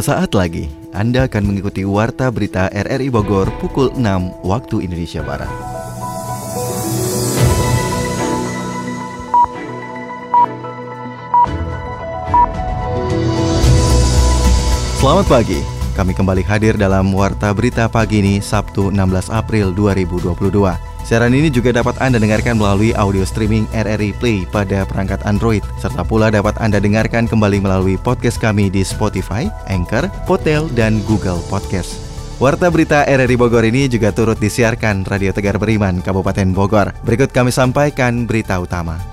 Sesaat lagi, Anda akan mengikuti Warta Berita RRI Bogor pukul 6 waktu Indonesia Barat. Selamat pagi, kami kembali hadir dalam Warta Berita pagi ini Sabtu 16 April 2022. Siaran ini juga dapat Anda dengarkan melalui audio streaming RRI Play pada perangkat Android, serta pula dapat Anda dengarkan kembali melalui podcast kami di Spotify, Anchor, Potel, dan Google Podcast. Warta berita RRI Bogor ini juga turut disiarkan Radio Tegar Beriman, Kabupaten Bogor. Berikut kami sampaikan berita utama.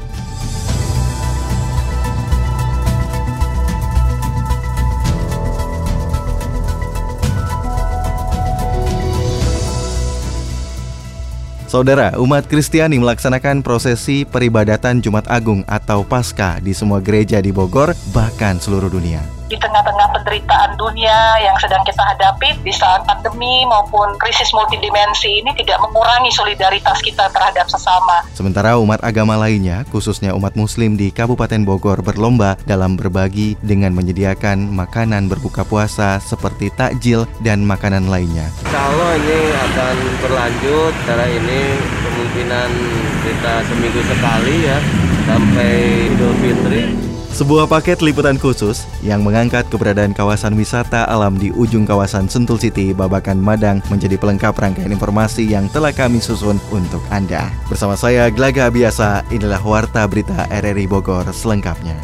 Saudara, umat Kristiani melaksanakan prosesi peribadatan Jumat Agung atau Paskah di semua gereja di Bogor, bahkan seluruh dunia di tengah-tengah penderitaan dunia yang sedang kita hadapi di saat pandemi maupun krisis multidimensi ini tidak mengurangi solidaritas kita terhadap sesama. Sementara umat agama lainnya, khususnya umat muslim di Kabupaten Bogor berlomba dalam berbagi dengan menyediakan makanan berbuka puasa seperti takjil dan makanan lainnya. Kalau ini akan berlanjut, karena ini kemungkinan kita seminggu sekali ya sampai Idul Fitri. Sebuah paket liputan khusus yang mengangkat keberadaan kawasan wisata alam di ujung kawasan Sentul City, Babakan Madang menjadi pelengkap rangkaian informasi yang telah kami susun untuk Anda. Bersama saya Glaga Biasa, inilah Warta Berita RRI Bogor selengkapnya.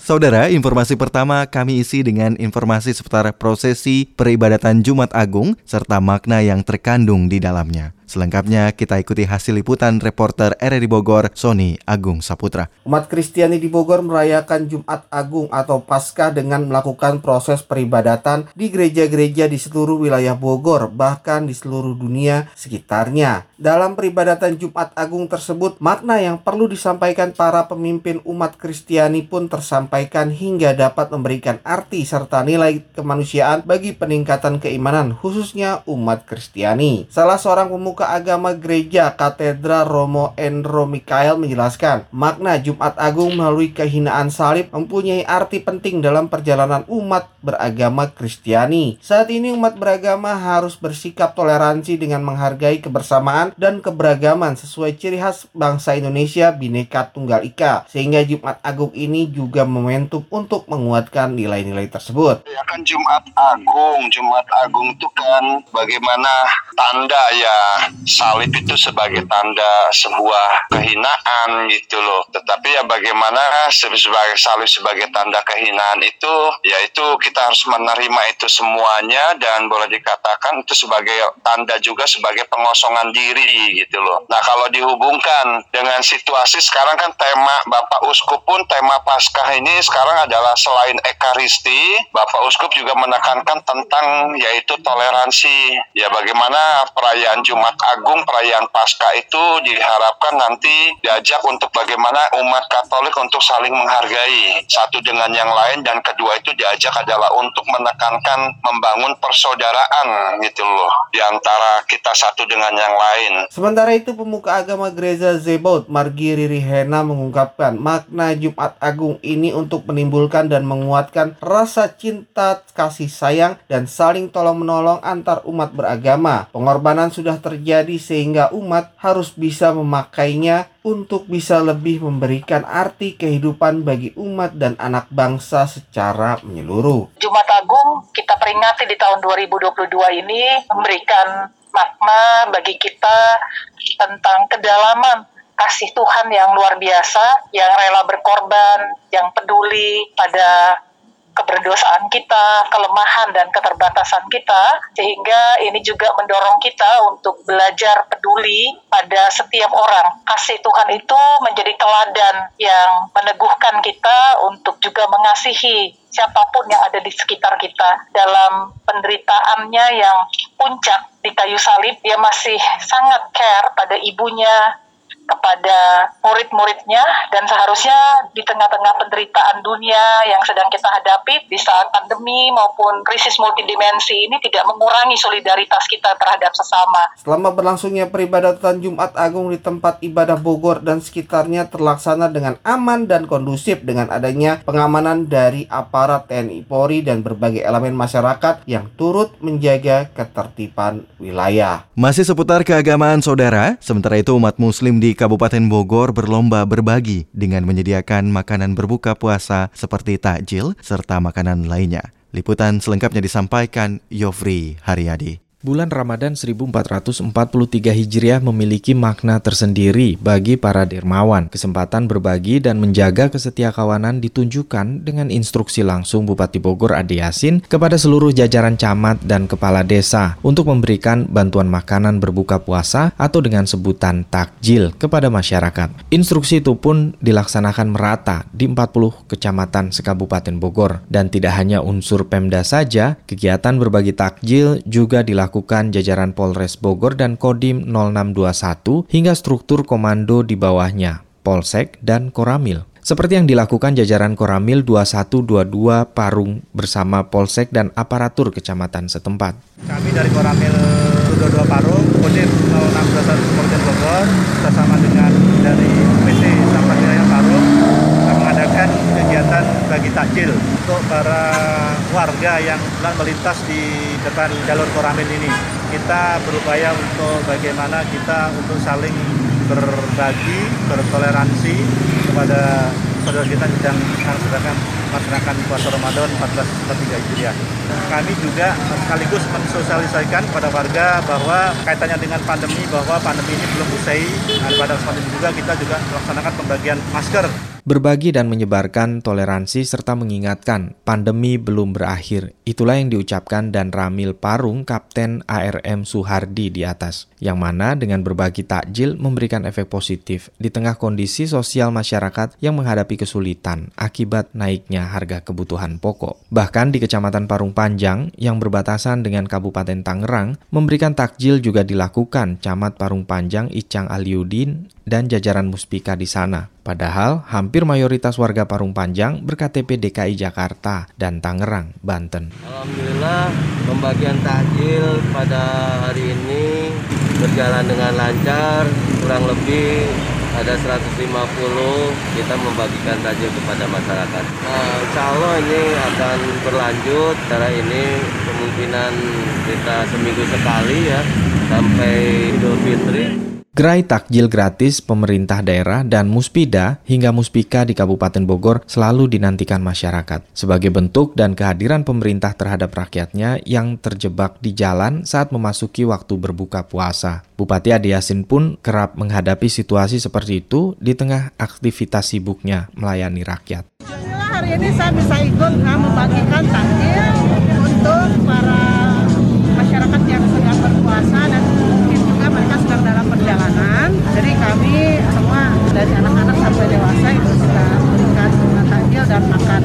Saudara, informasi pertama kami isi dengan informasi seputar prosesi peribadatan Jumat Agung serta makna yang terkandung di dalamnya. Selengkapnya kita ikuti hasil liputan reporter RRI Bogor, Sony Agung Saputra. Umat Kristiani di Bogor merayakan Jumat Agung atau Paskah dengan melakukan proses peribadatan di gereja-gereja di seluruh wilayah Bogor, bahkan di seluruh dunia sekitarnya. Dalam peribadatan Jumat Agung tersebut, makna yang perlu disampaikan para pemimpin umat Kristiani pun tersampaikan hingga dapat memberikan arti serta nilai kemanusiaan bagi peningkatan keimanan, khususnya umat Kristiani. Salah seorang pemuka Pemuka Agama Gereja Katedral Romo Endro Mikael menjelaskan, makna Jumat Agung melalui kehinaan salib mempunyai arti penting dalam perjalanan umat beragama Kristiani. Saat ini umat beragama harus bersikap toleransi dengan menghargai kebersamaan dan keberagaman sesuai ciri khas bangsa Indonesia Bhinneka Tunggal Ika. Sehingga Jumat Agung ini juga momentum untuk menguatkan nilai-nilai tersebut. Ya kan Jumat Agung, Jumat Agung itu kan bagaimana tanda ya salib itu sebagai tanda sebuah kehinaan gitu loh. Tetapi ya bagaimana sebagai salib sebagai tanda kehinaan itu yaitu kita harus menerima itu semuanya dan boleh dikatakan itu sebagai tanda juga sebagai pengosongan diri gitu loh. Nah kalau dihubungkan dengan situasi sekarang kan tema Bapak Uskup pun tema Paskah ini sekarang adalah selain Ekaristi, Bapak Uskup juga menekankan tentang yaitu toleransi. Ya bagaimana perayaan Jumat Agung perayaan Pasca itu diharapkan nanti diajak untuk bagaimana umat Katolik untuk saling menghargai satu dengan yang lain dan kedua itu diajak adalah untuk menekankan membangun persaudaraan gitu loh di antara kita satu dengan yang lain. Sementara itu pemuka agama gereja Zebot Margi Riri Hena mengungkapkan makna Jumat Agung ini untuk menimbulkan dan menguatkan rasa cinta, kasih sayang dan saling tolong menolong antar umat beragama. Pengorbanan sudah terjadi sehingga umat harus bisa memakainya untuk bisa lebih memberikan arti kehidupan bagi umat dan anak bangsa secara menyeluruh. Jumat Agung kita peringati di tahun 2022 ini memberikan makna bagi kita tentang kedalaman kasih Tuhan yang luar biasa, yang rela berkorban, yang peduli pada keberdosaan kita, kelemahan dan keterbatasan kita, sehingga ini juga mendorong kita untuk belajar peduli pada setiap orang. Kasih Tuhan itu menjadi teladan yang meneguhkan kita untuk juga mengasihi siapa pun yang ada di sekitar kita dalam penderitaannya yang puncak di kayu salib dia masih sangat care pada ibunya kepada murid-muridnya dan seharusnya di tengah-tengah penderitaan dunia yang sedang kita hadapi di saat pandemi maupun krisis multidimensi ini tidak mengurangi solidaritas kita terhadap sesama. Selama berlangsungnya peribadatan Jumat Agung di tempat ibadah Bogor dan sekitarnya terlaksana dengan aman dan kondusif dengan adanya pengamanan dari aparat TNI Polri dan berbagai elemen masyarakat yang turut menjaga ketertiban wilayah. Masih seputar keagamaan saudara, sementara itu umat muslim di Kabupaten Bogor berlomba berbagi dengan menyediakan makanan berbuka puasa seperti takjil serta makanan lainnya. Liputan selengkapnya disampaikan Yofri Haryadi. Bulan Ramadan 1443 Hijriah memiliki makna tersendiri bagi para dermawan. Kesempatan berbagi dan menjaga kesetiakawanan ditunjukkan dengan instruksi langsung Bupati Bogor Ade Yasin kepada seluruh jajaran camat dan kepala desa untuk memberikan bantuan makanan berbuka puasa atau dengan sebutan takjil kepada masyarakat. Instruksi itu pun dilaksanakan merata di 40 kecamatan sekabupaten Bogor dan tidak hanya unsur Pemda saja, kegiatan berbagi takjil juga dilakukan dilakukan jajaran Polres Bogor dan Kodim 0621 hingga struktur komando di bawahnya, Polsek dan Koramil. Seperti yang dilakukan jajaran Koramil 2122 Parung bersama Polsek dan aparatur kecamatan setempat. Kami dari Koramil 22 Parung, Kodim 0621 Kabupaten Bogor, bersama dengan dari PC Sampah Wilayah Parung, mengadakan kegiatan bagi takjil untuk para warga yang melintas di depan jalur Koramil ini. Kita berupaya untuk bagaimana kita untuk saling berbagi, bertoleransi kepada saudara kita yang sedang melaksanakan melaksanakan puasa Ramadan 1443 Hijriah. Kami juga sekaligus mensosialisasikan kepada warga bahwa kaitannya dengan pandemi bahwa pandemi ini belum usai. Nah, pada ini juga kita juga melaksanakan pembagian masker berbagi dan menyebarkan toleransi serta mengingatkan pandemi belum berakhir. Itulah yang diucapkan dan Ramil Parung Kapten ARM Suhardi di atas, yang mana dengan berbagi takjil memberikan efek positif di tengah kondisi sosial masyarakat yang menghadapi kesulitan akibat naiknya harga kebutuhan pokok. Bahkan di Kecamatan Parung Panjang yang berbatasan dengan Kabupaten Tangerang, memberikan takjil juga dilakukan Camat Parung Panjang Icang Aliudin dan jajaran Muspika di sana. Padahal hampir mayoritas warga Parung Panjang berKTP DKI Jakarta dan Tangerang, Banten. Alhamdulillah pembagian takjil pada hari ini berjalan dengan lancar, kurang lebih ada 150 kita membagikan takjil kepada masyarakat. Nah, ini akan berlanjut, cara ini kemungkinan kita seminggu sekali ya sampai Idul Fitri. Gerai takjil gratis pemerintah daerah dan Muspida hingga Muspika di Kabupaten Bogor selalu dinantikan masyarakat sebagai bentuk dan kehadiran pemerintah terhadap rakyatnya yang terjebak di jalan saat memasuki waktu berbuka puasa. Bupati Adi Yasin pun kerap menghadapi situasi seperti itu di tengah aktivitas sibuknya melayani rakyat. Hari ini saya bisa ikut nah, membagikan takjil untuk para masyarakat yang sedang berpuasa dan perjalanan. Jadi kami semua dari anak-anak sampai dewasa itu kita berikan dan makan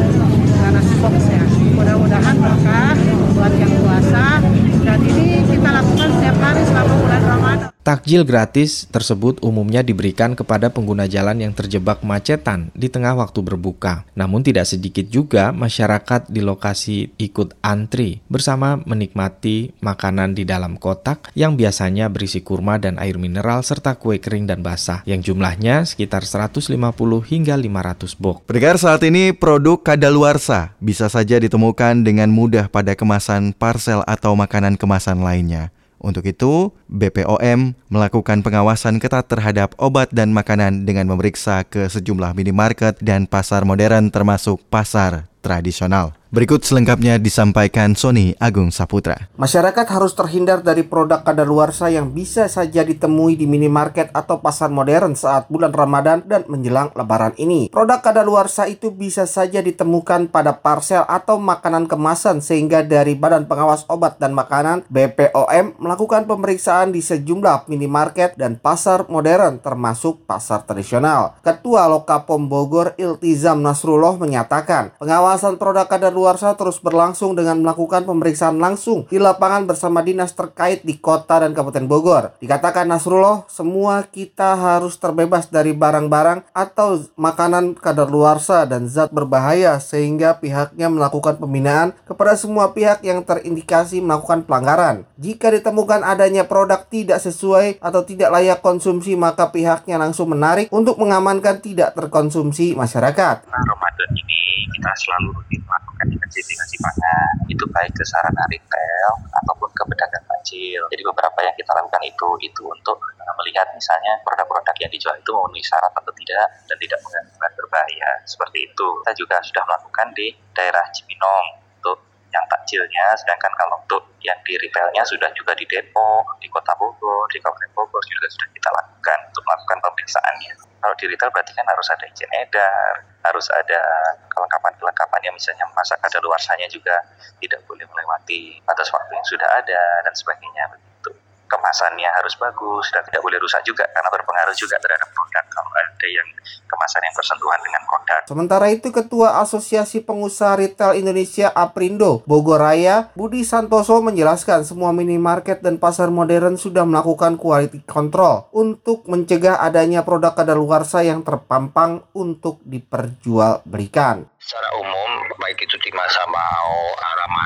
nasi box ya. Mudah-mudahan berkah buat yang puasa dan ini kita lakukan setiap hari selama bulan Ramadan. Takjil gratis tersebut umumnya diberikan kepada pengguna jalan yang terjebak kemacetan di tengah waktu berbuka. Namun tidak sedikit juga masyarakat di lokasi ikut antri bersama menikmati makanan di dalam kotak yang biasanya berisi kurma dan air mineral serta kue kering dan basah yang jumlahnya sekitar 150 hingga 500 box. Pendengar saat ini produk kadaluarsa bisa saja ditemukan dengan mudah pada kemasan parsel atau makanan kemasan lainnya. Untuk itu, BPOM melakukan pengawasan ketat terhadap obat dan makanan dengan memeriksa ke sejumlah minimarket dan pasar modern termasuk pasar tradisional. Berikut selengkapnya disampaikan Sony Agung Saputra. Masyarakat harus terhindar dari produk kadaluarsa yang bisa saja ditemui di minimarket atau pasar modern saat bulan Ramadan dan menjelang lebaran ini. Produk kadaluarsa itu bisa saja ditemukan pada parsel atau makanan kemasan sehingga dari Badan Pengawas Obat dan Makanan BPOM melakukan pemeriksaan di sejumlah minimarket dan pasar modern termasuk pasar tradisional. Ketua Lokapom Bogor Iltizam Nasrullah menyatakan pengawasan produk kadaluarsa kadaluarsa terus berlangsung dengan melakukan pemeriksaan langsung di lapangan bersama dinas terkait di kota dan Kabupaten Bogor. Dikatakan Nasrullah, semua kita harus terbebas dari barang-barang atau makanan kadaluarsa dan zat berbahaya sehingga pihaknya melakukan pembinaan kepada semua pihak yang terindikasi melakukan pelanggaran. Jika ditemukan adanya produk tidak sesuai atau tidak layak konsumsi maka pihaknya langsung menarik untuk mengamankan tidak terkonsumsi masyarakat. Ramadan ini kita selalu rutin melakukan investigasi pangan itu baik ke sarana retail ataupun ke pedagang kecil. Jadi beberapa yang kita lakukan itu itu untuk melihat misalnya produk-produk yang dijual itu memenuhi syarat atau tidak dan tidak mengandung berbahaya seperti itu. Kita juga sudah melakukan di daerah Cibinong untuk yang takjilnya, sedangkan kalau untuk yang di retailnya sudah juga di Depok, di Kota Bogor, di Kabupaten Bogor juga sudah kita lakukan untuk melakukan pemeriksaannya. Kalau di retail berarti kan harus ada izin edar, harus ada kelengkapan-kelengkapan yang misalnya masak ada luarsanya juga tidak boleh melewati batas waktu yang sudah ada dan sebagainya. Kemasannya harus bagus dan tidak boleh rusak juga karena berpengaruh juga terhadap produk kalau ada yang kemasan yang bersentuhan dengan produk. Sementara itu Ketua Asosiasi Pengusaha Retail Indonesia Aprindo Bogor Raya Budi Santoso menjelaskan semua minimarket dan pasar modern sudah melakukan quality control untuk mencegah adanya produk kadaluarsa yang terpampang untuk diperjualbelikan. Secara umum baik itu di masa mau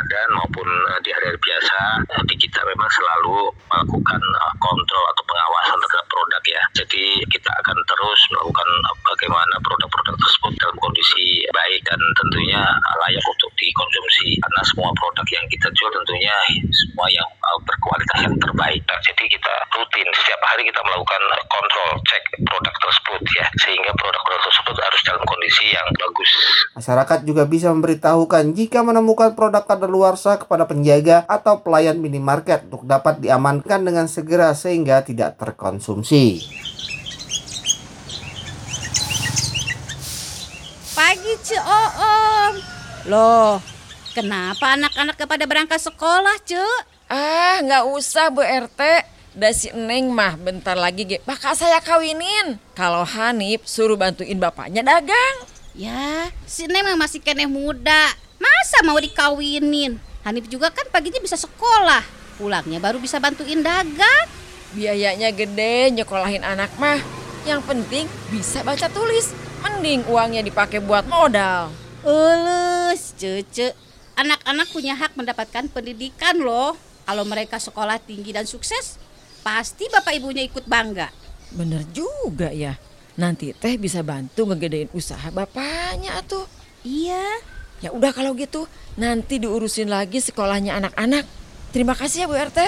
Ramadan maupun di hari-hari biasa di kita memang selalu melakukan kontrol atau pengawasan terhadap produk ya. Jadi kita akan terus melakukan bagaimana produk-produk tersebut dalam kondisi baik dan tentunya layak untuk dikonsumsi karena semua produk yang kita jual tentunya semua yang berkualitas yang terbaik. Jadi kita rutin setiap hari kita melakukan kontrol cek produk tersebut ya sehingga produk-produk tersebut harus dalam kondisi yang bagus. Masyarakat juga bisa memberitahukan jika menemukan produk kadaluarsa kepada penjaga atau pelayan minimarket untuk dapat diamankan dengan segera sehingga tidak terkonsumsi. Pagi Om. Loh, kenapa anak-anak kepada berangkat sekolah, Cuk? Ah, nggak usah Bu RT. Dah si Neng mah bentar lagi ge bakal saya kawinin. Kalau Hanif suruh bantuin bapaknya dagang. Ya, si Neng masih kene muda. Masa mau dikawinin? Hanif juga kan paginya bisa sekolah. Pulangnya baru bisa bantuin dagang. Biayanya gede nyekolahin anak mah. Yang penting bisa baca tulis. Mending uangnya dipakai buat modal. Ulus, cece. Anak-anak punya hak mendapatkan pendidikan loh. Kalau mereka sekolah tinggi dan sukses, pasti bapak ibunya ikut bangga. Bener juga ya. Nanti teh bisa bantu ngegedein usaha bapaknya tuh. Iya. Ya udah kalau gitu, nanti diurusin lagi sekolahnya anak-anak. Terima kasih ya Bu RT.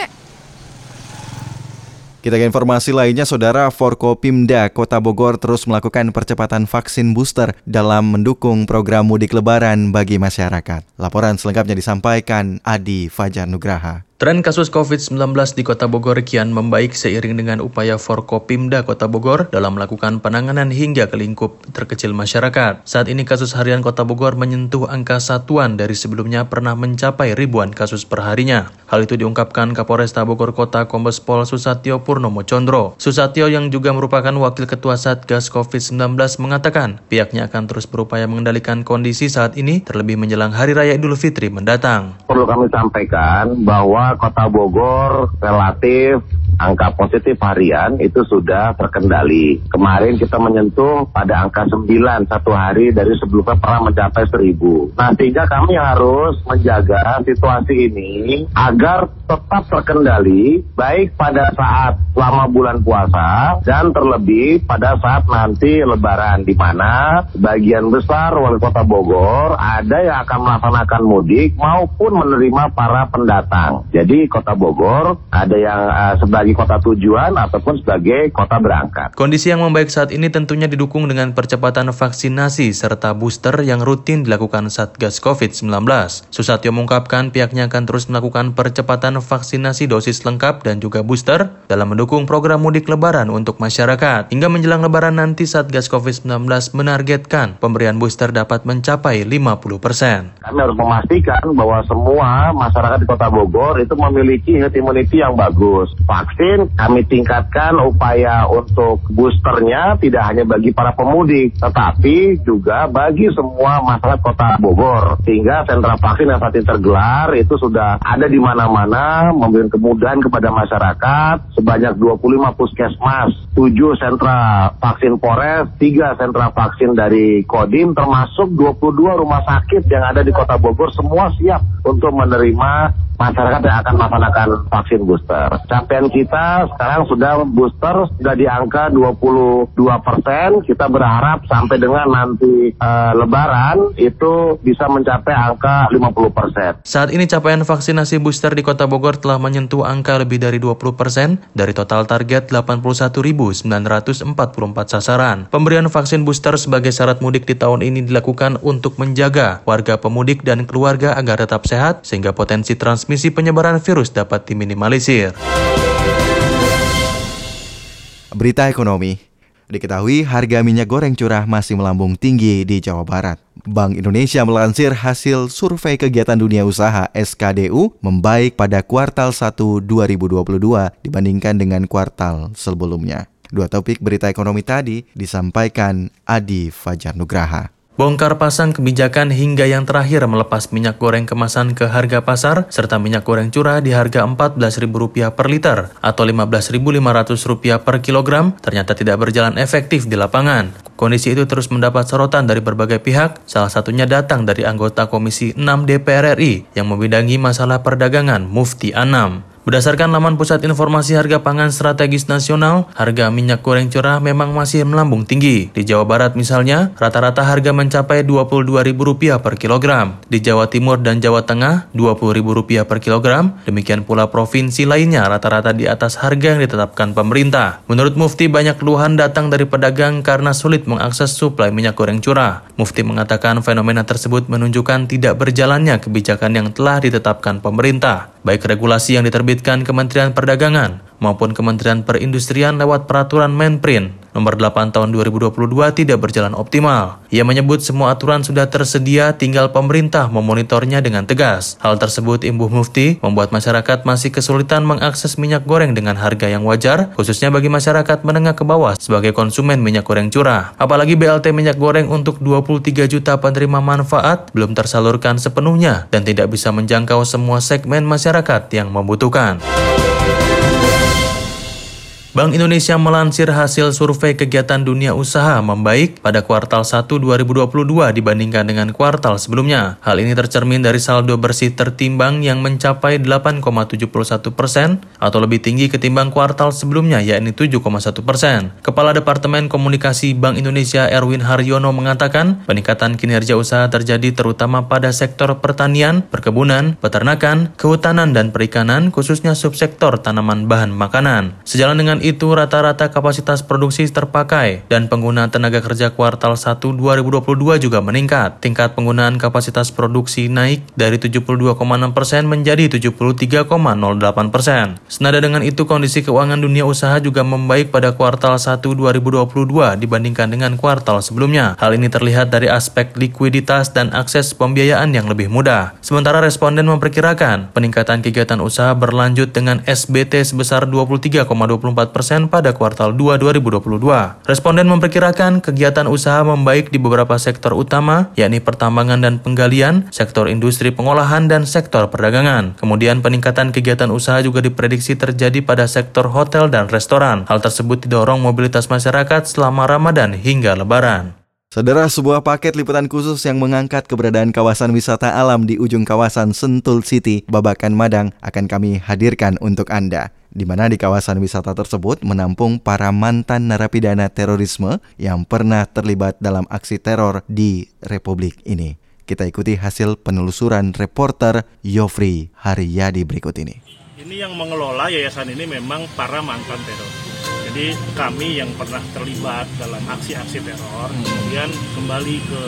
Kita ke informasi lainnya, Saudara Forkopimda Kota Bogor terus melakukan percepatan vaksin booster dalam mendukung program mudik lebaran bagi masyarakat. Laporan selengkapnya disampaikan Adi Fajar Nugraha. Tren kasus COVID-19 di Kota Bogor kian membaik seiring dengan upaya Forkopimda Kota Bogor dalam melakukan penanganan hingga ke lingkup terkecil masyarakat. Saat ini kasus harian Kota Bogor menyentuh angka satuan dari sebelumnya pernah mencapai ribuan kasus perharinya. Hal itu diungkapkan Kapolresta Bogor Kota Kombes Pol Susatyo Purnomo Condro. Susatyo yang juga merupakan Wakil Ketua Satgas COVID-19 mengatakan pihaknya akan terus berupaya mengendalikan kondisi saat ini terlebih menjelang Hari Raya Idul Fitri mendatang. Perlu kami sampaikan bahwa kota Bogor relatif angka positif harian itu sudah terkendali. Kemarin kita menyentuh pada angka 9 satu hari dari sebelumnya pernah mencapai 1000. Nah sehingga kami harus menjaga situasi ini agar tetap terkendali baik pada saat selama bulan puasa dan terlebih pada saat nanti lebaran di mana bagian besar wali kota Bogor ada yang akan melaksanakan mudik maupun menerima para pendatang. Jadi kota Bogor ada yang uh, sebagai kota tujuan ataupun sebagai kota berangkat. Kondisi yang membaik saat ini tentunya didukung dengan percepatan vaksinasi serta booster yang rutin dilakukan Satgas COVID-19. Susatyo mengungkapkan pihaknya akan terus melakukan percepatan vaksinasi dosis lengkap dan juga booster dalam mendukung program mudik lebaran untuk masyarakat. Hingga menjelang lebaran nanti Satgas COVID-19 menargetkan pemberian booster dapat mencapai 50%. Kami harus memastikan bahwa semua masyarakat di Kota Bogor itu memiliki herd immunity yang bagus. Vaksin kami tingkatkan upaya untuk boosternya tidak hanya bagi para pemudik, tetapi juga bagi semua masyarakat kota Bogor. Sehingga sentra vaksin yang saat ini tergelar itu sudah ada di mana-mana memberikan kemudahan kepada masyarakat sebanyak 25 puskesmas, 7 sentra vaksin Polres, 3 sentra vaksin dari Kodim termasuk 22 rumah sakit yang ada di kota Bogor semua siap untuk menerima masyarakat yang akan melaksanakan vaksin booster. Capaian kita sekarang sudah booster sudah di angka 22 persen. Kita berharap sampai dengan nanti uh, Lebaran itu bisa mencapai angka 50 persen. Saat ini capaian vaksinasi booster di Kota Bogor telah menyentuh angka lebih dari 20 persen dari total target 81.944 sasaran. Pemberian vaksin booster sebagai syarat mudik di tahun ini dilakukan untuk menjaga warga pemudik dan keluarga agar tetap sehat sehingga potensi transmisi transmisi penyebaran virus dapat diminimalisir. Berita ekonomi. Diketahui harga minyak goreng curah masih melambung tinggi di Jawa Barat. Bank Indonesia melansir hasil survei kegiatan dunia usaha SKDU membaik pada kuartal 1 2022 dibandingkan dengan kuartal sebelumnya. Dua topik berita ekonomi tadi disampaikan Adi Fajar Nugraha. Bongkar pasang kebijakan hingga yang terakhir melepas minyak goreng kemasan ke harga pasar serta minyak goreng curah di harga Rp14.000 per liter atau Rp15.500 per kilogram ternyata tidak berjalan efektif di lapangan. Kondisi itu terus mendapat sorotan dari berbagai pihak, salah satunya datang dari anggota Komisi 6 DPR RI yang membidangi masalah perdagangan Mufti Anam. Berdasarkan laman Pusat Informasi Harga Pangan Strategis Nasional, harga minyak goreng curah memang masih melambung tinggi. Di Jawa Barat misalnya, rata-rata harga mencapai Rp22.000 per kilogram. Di Jawa Timur dan Jawa Tengah, Rp20.000 per kilogram. Demikian pula provinsi lainnya rata-rata di atas harga yang ditetapkan pemerintah. Menurut Mufti, banyak keluhan datang dari pedagang karena sulit mengakses suplai minyak goreng curah. Mufti mengatakan fenomena tersebut menunjukkan tidak berjalannya kebijakan yang telah ditetapkan pemerintah baik regulasi yang diterbitkan Kementerian Perdagangan maupun Kementerian Perindustrian lewat peraturan Menprin nomor 8 tahun 2022 tidak berjalan optimal. Ia menyebut semua aturan sudah tersedia tinggal pemerintah memonitornya dengan tegas. Hal tersebut Imbuh Mufti membuat masyarakat masih kesulitan mengakses minyak goreng dengan harga yang wajar, khususnya bagi masyarakat menengah ke bawah sebagai konsumen minyak goreng curah. Apalagi BLT minyak goreng untuk 23 juta penerima manfaat belum tersalurkan sepenuhnya dan tidak bisa menjangkau semua segmen masyarakat yang membutuhkan. Bank Indonesia melansir hasil survei kegiatan dunia usaha membaik pada kuartal 1 2022 dibandingkan dengan kuartal sebelumnya. Hal ini tercermin dari saldo bersih tertimbang yang mencapai 8,71 persen atau lebih tinggi ketimbang kuartal sebelumnya yakni 7,1 persen. Kepala Departemen Komunikasi Bank Indonesia Erwin Haryono mengatakan peningkatan kinerja usaha terjadi terutama pada sektor pertanian, perkebunan, peternakan, kehutanan, dan perikanan khususnya subsektor tanaman bahan makanan. Sejalan dengan itu rata-rata kapasitas produksi terpakai dan penggunaan tenaga kerja kuartal 1 2022 juga meningkat. Tingkat penggunaan kapasitas produksi naik dari 72,6% menjadi 73,08%. Senada dengan itu kondisi keuangan dunia usaha juga membaik pada kuartal 1 2022 dibandingkan dengan kuartal sebelumnya. Hal ini terlihat dari aspek likuiditas dan akses pembiayaan yang lebih mudah. Sementara responden memperkirakan peningkatan kegiatan usaha berlanjut dengan SBT sebesar 23,24 persen pada kuartal 2 2022. Responden memperkirakan kegiatan usaha membaik di beberapa sektor utama, yakni pertambangan dan penggalian, sektor industri pengolahan, dan sektor perdagangan. Kemudian peningkatan kegiatan usaha juga diprediksi terjadi pada sektor hotel dan restoran. Hal tersebut didorong mobilitas masyarakat selama Ramadan hingga Lebaran. Saudara, sebuah paket liputan khusus yang mengangkat keberadaan kawasan wisata alam di ujung kawasan Sentul City, Babakan Madang akan kami hadirkan untuk Anda di mana di kawasan wisata tersebut menampung para mantan narapidana terorisme yang pernah terlibat dalam aksi teror di Republik ini. Kita ikuti hasil penelusuran reporter Yofri Haryadi berikut ini. Ini yang mengelola yayasan ini memang para mantan teroris. Jadi kami yang pernah terlibat dalam aksi-aksi teror, hmm. kemudian kembali ke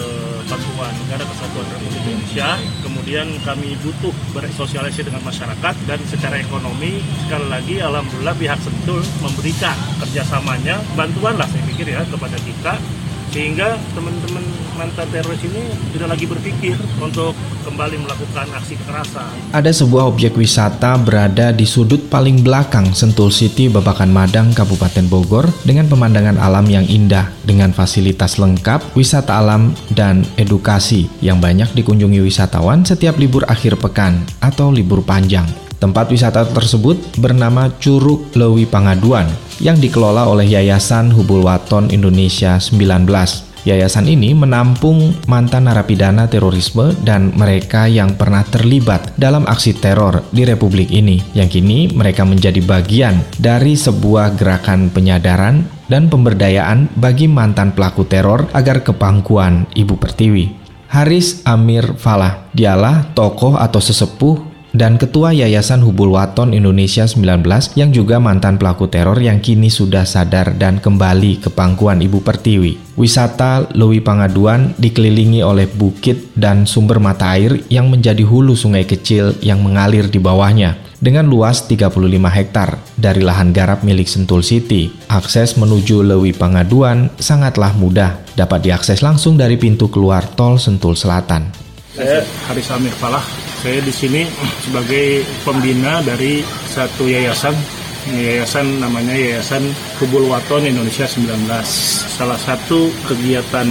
Kesatuan Negara Kesatuan Republik Indonesia, kemudian kami butuh bersosialisasi dengan masyarakat dan secara ekonomi sekali lagi alhamdulillah pihak Sentul memberikan kerjasamanya. Bantuan lah saya pikir ya kepada kita sehingga teman-teman mantan teroris ini tidak lagi berpikir untuk kembali melakukan aksi kekerasan. Ada sebuah objek wisata berada di sudut paling belakang Sentul City Babakan Madang Kabupaten Bogor dengan pemandangan alam yang indah dengan fasilitas lengkap, wisata alam dan edukasi yang banyak dikunjungi wisatawan setiap libur akhir pekan atau libur panjang. Tempat wisata tersebut bernama Curug Lewi Pangaduan yang dikelola oleh Yayasan Hubul Waton Indonesia 19. Yayasan ini menampung mantan narapidana terorisme dan mereka yang pernah terlibat dalam aksi teror di republik ini, yang kini mereka menjadi bagian dari sebuah gerakan penyadaran dan pemberdayaan bagi mantan pelaku teror agar kepangkuan Ibu Pertiwi. Haris Amir Falah, dialah tokoh atau sesepuh dan Ketua Yayasan Hubul Waton Indonesia 19 yang juga mantan pelaku teror yang kini sudah sadar dan kembali ke pangkuan Ibu Pertiwi. Wisata Lewi Pangaduan dikelilingi oleh bukit dan sumber mata air yang menjadi hulu sungai kecil yang mengalir di bawahnya dengan luas 35 hektar dari lahan garap milik Sentul City. Akses menuju Lewi Pangaduan sangatlah mudah, dapat diakses langsung dari pintu keluar tol Sentul Selatan. Saya Haris Amir Falah, saya di sini sebagai pembina dari satu yayasan yayasan namanya Yayasan Kubul Waton Indonesia 19. Salah satu kegiatan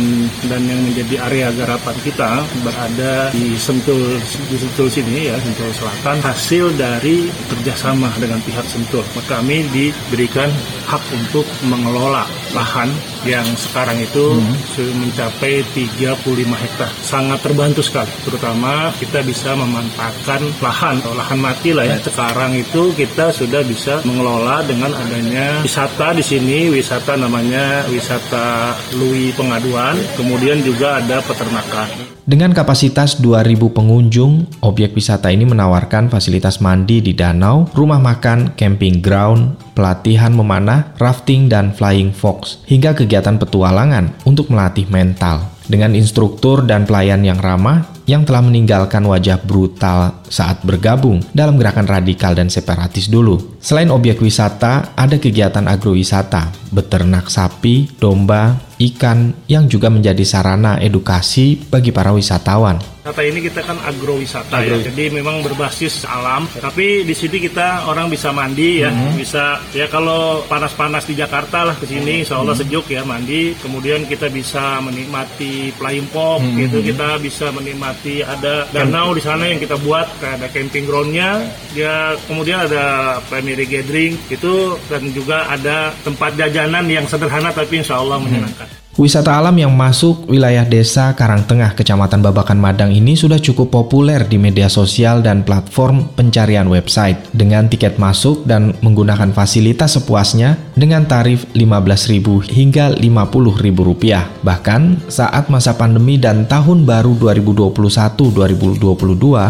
dan yang menjadi area garapan kita berada di Sentul di Sentul sini ya, Sentul Selatan hasil dari kerjasama dengan pihak Sentul. Kami diberikan hak untuk mengelola lahan yang sekarang itu hmm. mencapai 35 hektar. Sangat terbantu sekali, terutama kita bisa memanfaatkan lahan atau lahan mati lah ya. Sekarang itu kita sudah bisa mengelola dengan adanya wisata di sini, wisata namanya wisata Lui Pengaduan, kemudian juga ada peternakan. Dengan kapasitas 2.000 pengunjung, objek wisata ini menawarkan fasilitas mandi di danau, rumah makan, camping ground, pelatihan memanah, rafting, dan flying fox, hingga kegiatan petualangan untuk melatih mental. Dengan instruktur dan pelayan yang ramah, yang telah meninggalkan wajah brutal saat bergabung dalam gerakan radikal dan separatis dulu. Selain objek wisata, ada kegiatan agrowisata, beternak sapi, domba, ikan yang juga menjadi sarana edukasi bagi para wisatawan. Kata ini kita kan agrowisata Agro. ya, jadi memang berbasis alam. Tapi di sini kita orang bisa mandi ya, mm-hmm. bisa ya kalau panas-panas di Jakarta lah ke sini, insya Allah mm-hmm. sejuk ya mandi. Kemudian kita bisa menikmati flying pop mm-hmm. gitu, kita bisa menikmati ada danau di sana yang kita buat, ada camping groundnya. Ya kemudian ada primary gathering itu dan juga ada tempat jajanan yang sederhana tapi insya Allah menyenangkan. Mm-hmm. Wisata alam yang masuk wilayah desa Karangtengah, Kecamatan Babakan Madang ini sudah cukup populer di media sosial dan platform pencarian website dengan tiket masuk dan menggunakan fasilitas sepuasnya dengan tarif Rp15.000 hingga Rp50.000. Bahkan saat masa pandemi dan tahun baru 2021-2022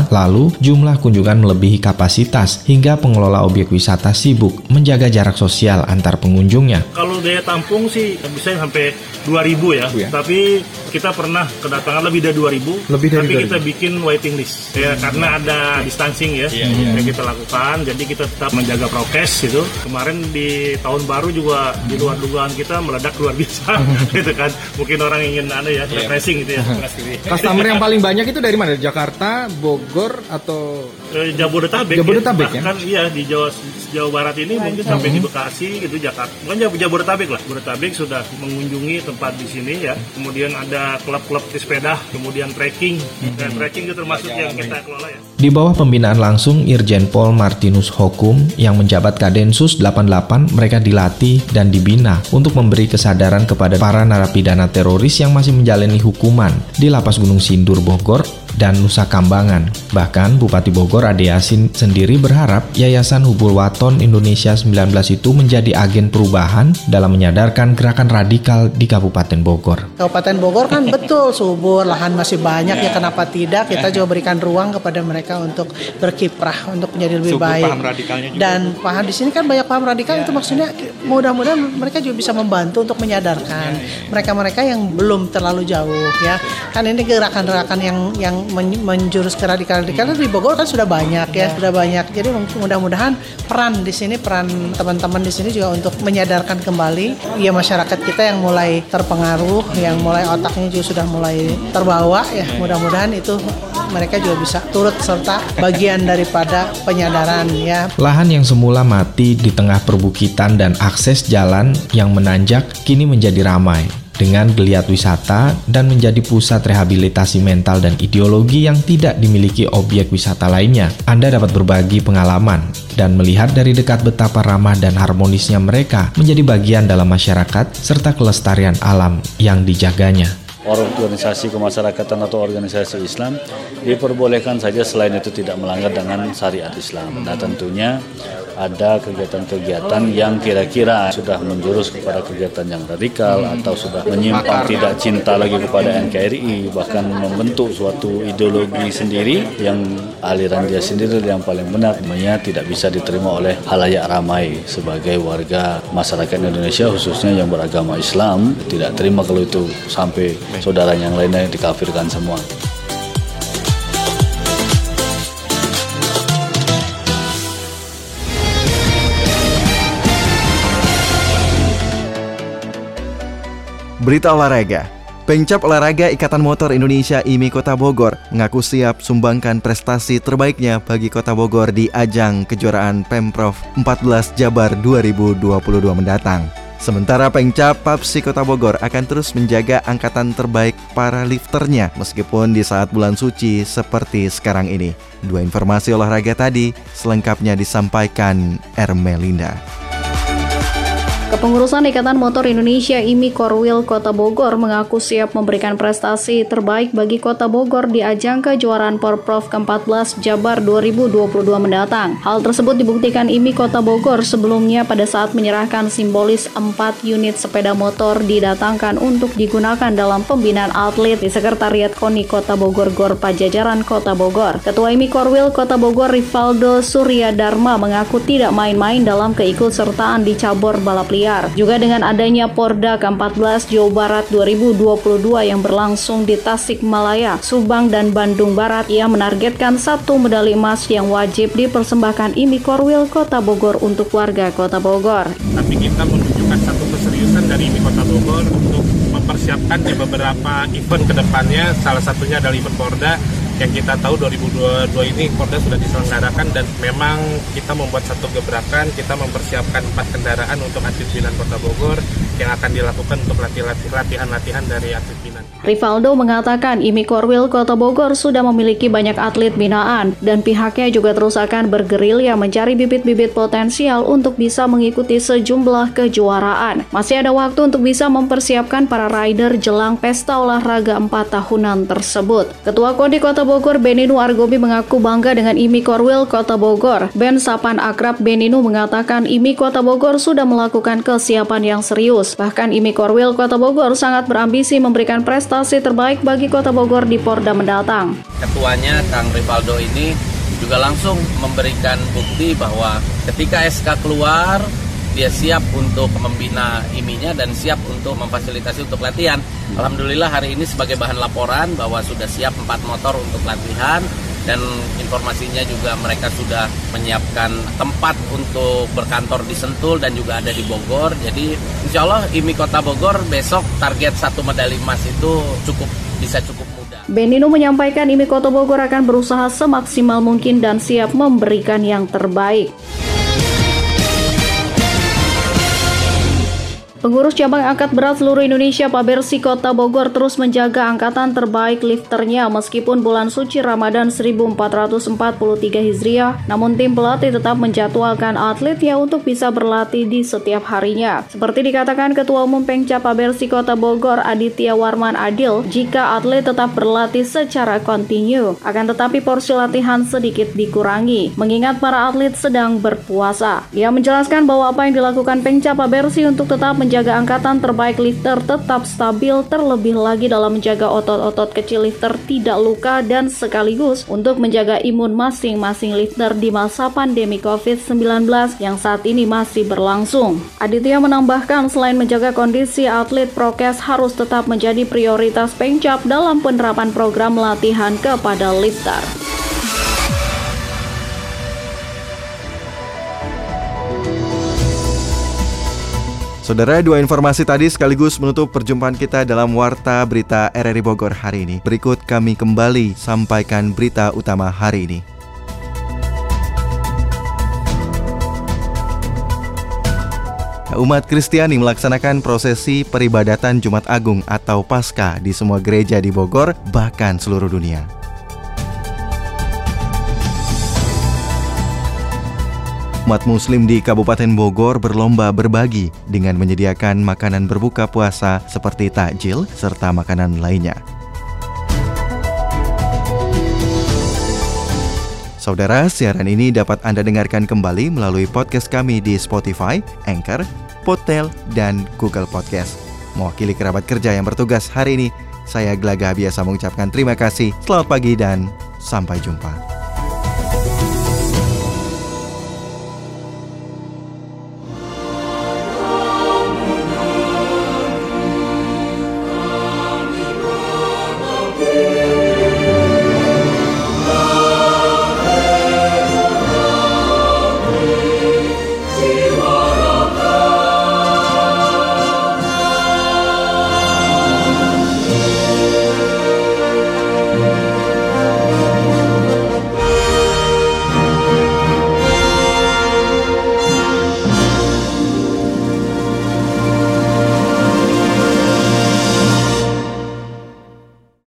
lalu jumlah kunjungan melebihi kapasitas hingga pengelola objek wisata sibuk menjaga jarak sosial antar pengunjungnya. Kalau daya tampung sih bisa sampai 2000 ya. ya. Tapi kita pernah kedatangan lebih dari 2000. Lebih dari tapi 2000. kita bikin waiting list ya hmm. karena ada distancing ya yeah, yeah. yang kita lakukan. Jadi kita tetap menjaga prokes itu. Kemarin di tahun baru juga di luar dugaan kita meledak luar biasa gitu kan. Mungkin orang ingin anu ya yeah. refreshing gitu ya. Customer yang paling banyak itu dari mana? Jakarta, Bogor atau eh, Jabodetabek. Jabodetabek ya. Kan iya di Jawa Jawa Barat ini mungkin sampai di Bekasi gitu Jakarta. Bukan Jabodetabek lah. Jabodetabek sudah mengunjungi tempat di sini ya. Kemudian ada klub-klub di sepeda, kemudian trekking. Hmm. Dan trekking itu termasuk yang kita kelola ya. Di bawah pembinaan langsung Irjen Pol Martinus Hokum yang menjabat Kadensus 88, mereka dilatih dan dibina untuk memberi kesadaran kepada para narapidana teroris yang masih menjalani hukuman di Lapas Gunung Sindur Bogor dan Nusa Kambangan. Bahkan Bupati Bogor Ade Yasin sendiri berharap Yayasan Hubul Waton Indonesia 19 itu menjadi agen perubahan dalam menyadarkan gerakan radikal di Kabupaten Bogor. Kabupaten Bogor kan betul subur, lahan masih banyak ya kenapa tidak kita juga berikan ruang kepada mereka untuk berkiprah untuk menjadi lebih subur, baik. Paham radikalnya juga. Dan paham di sini kan banyak paham radikal ya. itu maksudnya mudah-mudahan mereka juga bisa membantu untuk menyadarkan mereka-mereka yang belum terlalu jauh ya. Kan ini gerakan-gerakan yang yang men- menjurus ke radikal-radikal di Bogor kan sudah banyak ya, sudah banyak. Jadi mudah-mudahan peran di sini peran teman-teman di sini juga untuk menyadarkan kembali ya masyarakat kita yang mulai terpengaruh, yang mulai otaknya juga sudah mulai terbawa ya. Mudah-mudahan itu mereka juga bisa turut serta bagian daripada penyadaran ya. Lahan yang semula mati di tengah perbukitan dan akses jalan yang menanjak kini menjadi ramai dengan geliat wisata dan menjadi pusat rehabilitasi mental dan ideologi yang tidak dimiliki objek wisata lainnya. Anda dapat berbagi pengalaman dan melihat dari dekat betapa ramah dan harmonisnya mereka menjadi bagian dalam masyarakat serta kelestarian alam yang dijaganya organisasi kemasyarakatan atau organisasi Islam diperbolehkan saja selain itu tidak melanggar dengan syariat Islam. Nah tentunya ada kegiatan-kegiatan yang kira-kira sudah menjurus kepada kegiatan yang radikal atau sudah menyimpang tidak cinta lagi kepada NKRI bahkan membentuk suatu ideologi sendiri yang aliran dia sendiri yang paling benar. Namanya tidak bisa diterima oleh halayak ramai sebagai warga masyarakat Indonesia khususnya yang beragama Islam. Tidak terima kalau itu sampai saudara yang lainnya dikafirkan semua. Berita olahraga. Pengcap olahraga Ikatan Motor Indonesia IMI Kota Bogor mengaku siap sumbangkan prestasi terbaiknya bagi Kota Bogor di ajang kejuaraan Pemprov 14 Jabar 2022 mendatang. Sementara Pengcap Papsi Kota Bogor akan terus menjaga angkatan terbaik para lifternya meskipun di saat bulan suci seperti sekarang ini. Dua informasi olahraga tadi selengkapnya disampaikan Ermelinda. Kepengurusan Ikatan Motor Indonesia IMI Korwil Kota Bogor mengaku siap memberikan prestasi terbaik bagi Kota Bogor di ajang kejuaraan Porprov ke-14 Jabar 2022 mendatang. Hal tersebut dibuktikan IMI Kota Bogor sebelumnya pada saat menyerahkan simbolis 4 unit sepeda motor didatangkan untuk digunakan dalam pembinaan atlet di Sekretariat KONI Kota Bogor Gor Pajajaran Kota Bogor. Ketua IMI Korwil Kota Bogor Rivaldo Surya Dharma mengaku tidak main-main dalam keikutsertaan di cabur balap liar liar. Juga dengan adanya Porda ke-14 Jawa Barat 2022 yang berlangsung di Tasikmalaya, Subang, dan Bandung Barat, ia menargetkan satu medali emas yang wajib dipersembahkan IMI Korwil Kota Bogor untuk warga Kota Bogor. Tapi kita menunjukkan satu keseriusan dari IMI Kota Bogor untuk mempersiapkan di beberapa event ke depannya, salah satunya adalah event Porda yang kita tahu 2022 ini Korda sudah diselenggarakan dan memang kita membuat satu gebrakan, kita mempersiapkan empat kendaraan untuk atlet binaan Kota Bogor yang akan dilakukan untuk latihan-latihan dari atlet binaan. Rivaldo mengatakan IMI Korwil Kota Bogor sudah memiliki banyak atlet binaan dan pihaknya juga terus akan bergerilya mencari bibit-bibit potensial untuk bisa mengikuti sejumlah kejuaraan. Masih ada waktu untuk bisa mempersiapkan para rider jelang pesta olahraga 4 tahunan tersebut. Ketua Kodi Kota Bogor Beninu Argobi mengaku bangga dengan IMI Korwil Kota Bogor. Ben Sapan Akrab Beninu mengatakan IMI Kota Bogor sudah melakukan kesiapan yang serius. Bahkan IMI Korwil Kota Bogor sangat berambisi memberikan prestasi terbaik bagi Kota Bogor di Porda mendatang. Ketuanya Kang Rivaldo ini juga langsung memberikan bukti bahwa ketika SK keluar dia siap untuk membina iminya dan siap untuk memfasilitasi untuk latihan. Alhamdulillah hari ini sebagai bahan laporan bahwa sudah siap empat motor untuk latihan dan informasinya juga mereka sudah menyiapkan tempat untuk berkantor di Sentul dan juga ada di Bogor. Jadi insya Allah IMI Kota Bogor besok target satu medali emas itu cukup bisa cukup mudah. Benino menyampaikan IMI Kota Bogor akan berusaha semaksimal mungkin dan siap memberikan yang terbaik. Pengurus cabang angkat berat seluruh Indonesia Pabersi Kota Bogor terus menjaga angkatan terbaik lifternya meskipun bulan suci Ramadan 1443 Hijriah, namun tim pelatih tetap menjadwalkan atletnya untuk bisa berlatih di setiap harinya. Seperti dikatakan Ketua Umum Pengca Pabersi Kota Bogor Aditya Warman Adil, jika atlet tetap berlatih secara kontinu, akan tetapi porsi latihan sedikit dikurangi, mengingat para atlet sedang berpuasa. Dia menjelaskan bahwa apa yang dilakukan Pengca Pabersi untuk tetap menjaga menjaga angkatan terbaik lifter tetap stabil terlebih lagi dalam menjaga otot-otot kecil lifter tidak luka dan sekaligus untuk menjaga imun masing-masing lifter di masa pandemi COVID-19 yang saat ini masih berlangsung. Aditya menambahkan selain menjaga kondisi atlet prokes harus tetap menjadi prioritas Pengcap dalam penerapan program latihan kepada lifter. Saudara, dua informasi tadi sekaligus menutup perjumpaan kita dalam Warta Berita RRI Bogor hari ini. Berikut kami kembali sampaikan berita utama hari ini. Umat Kristiani melaksanakan prosesi peribadatan Jumat Agung atau Paskah di semua gereja di Bogor, bahkan seluruh dunia. Umat Muslim di Kabupaten Bogor berlomba berbagi dengan menyediakan makanan berbuka puasa seperti takjil serta makanan lainnya. Saudara, siaran ini dapat Anda dengarkan kembali melalui podcast kami di Spotify, Anchor, Podtail, dan Google Podcast. Mewakili kerabat kerja yang bertugas hari ini, saya Glaga biasa mengucapkan terima kasih, selamat pagi, dan sampai jumpa.